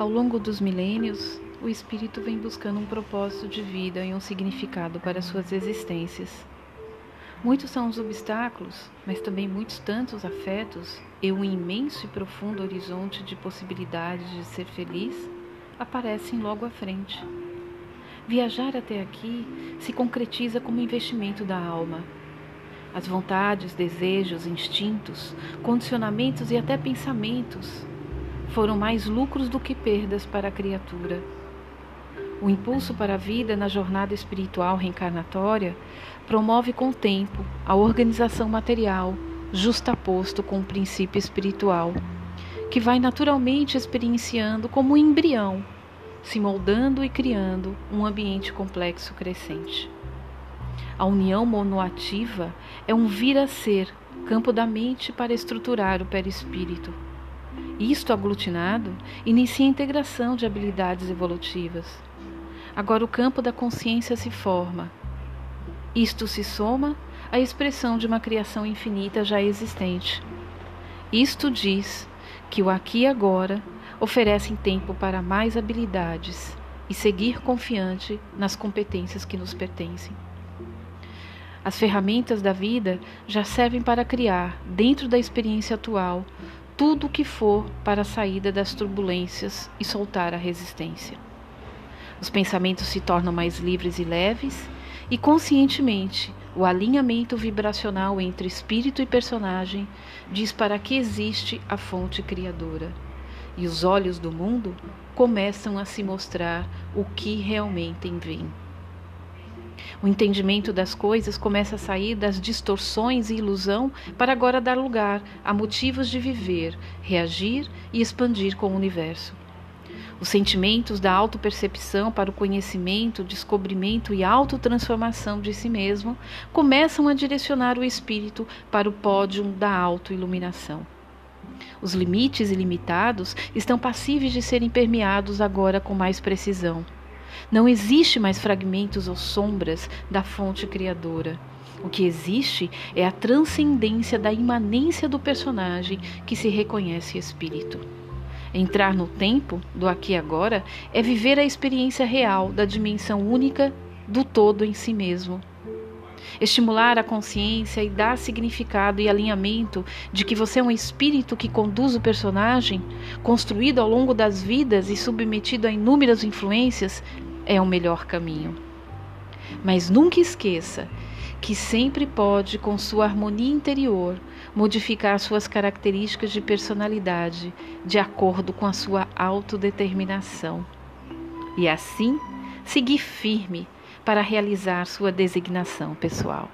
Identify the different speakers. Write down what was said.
Speaker 1: Ao longo dos milênios, o espírito vem buscando um propósito de vida e um significado para suas existências. Muitos são os obstáculos, mas também muitos tantos afetos e um imenso e profundo horizonte de possibilidades de ser feliz aparecem logo à frente. Viajar até aqui se concretiza como investimento da alma. As vontades, desejos, instintos, condicionamentos e até pensamentos foram mais lucros do que perdas para a criatura. O impulso para a vida na jornada espiritual reencarnatória promove com o tempo a organização material, justaposto com o princípio espiritual, que vai naturalmente experienciando como um embrião, se moldando e criando um ambiente complexo crescente. A união monoativa é um vir a ser, campo da mente para estruturar o perispírito isto aglutinado inicia a integração de habilidades evolutivas. Agora o campo da consciência se forma. Isto se soma à expressão de uma criação infinita já existente. Isto diz que o aqui e agora oferecem tempo para mais habilidades e seguir confiante nas competências que nos pertencem. As ferramentas da vida já servem para criar, dentro da experiência atual, tudo o que for para a saída das turbulências e soltar a resistência. Os pensamentos se tornam mais livres e leves, e conscientemente o alinhamento vibracional entre espírito e personagem diz para que existe a fonte criadora. E os olhos do mundo começam a se mostrar o que realmente vem. O entendimento das coisas começa a sair das distorções e ilusão para agora dar lugar a motivos de viver, reagir e expandir com o universo. Os sentimentos da autopercepção para o conhecimento, descobrimento e autotransformação de si mesmo começam a direcionar o espírito para o pódio da autoiluminação. Os limites ilimitados estão passíveis de serem permeados agora com mais precisão. Não existe mais fragmentos ou sombras da fonte criadora. O que existe é a transcendência da imanência do personagem que se reconhece espírito. Entrar no tempo do aqui e agora é viver a experiência real da dimensão única do todo em si mesmo. Estimular a consciência e dar significado e alinhamento de que você é um espírito que conduz o personagem, construído ao longo das vidas e submetido a inúmeras influências, é o melhor caminho. Mas nunca esqueça que sempre pode, com sua harmonia interior, modificar suas características de personalidade de acordo com a sua autodeterminação. E assim, seguir firme para realizar sua designação pessoal.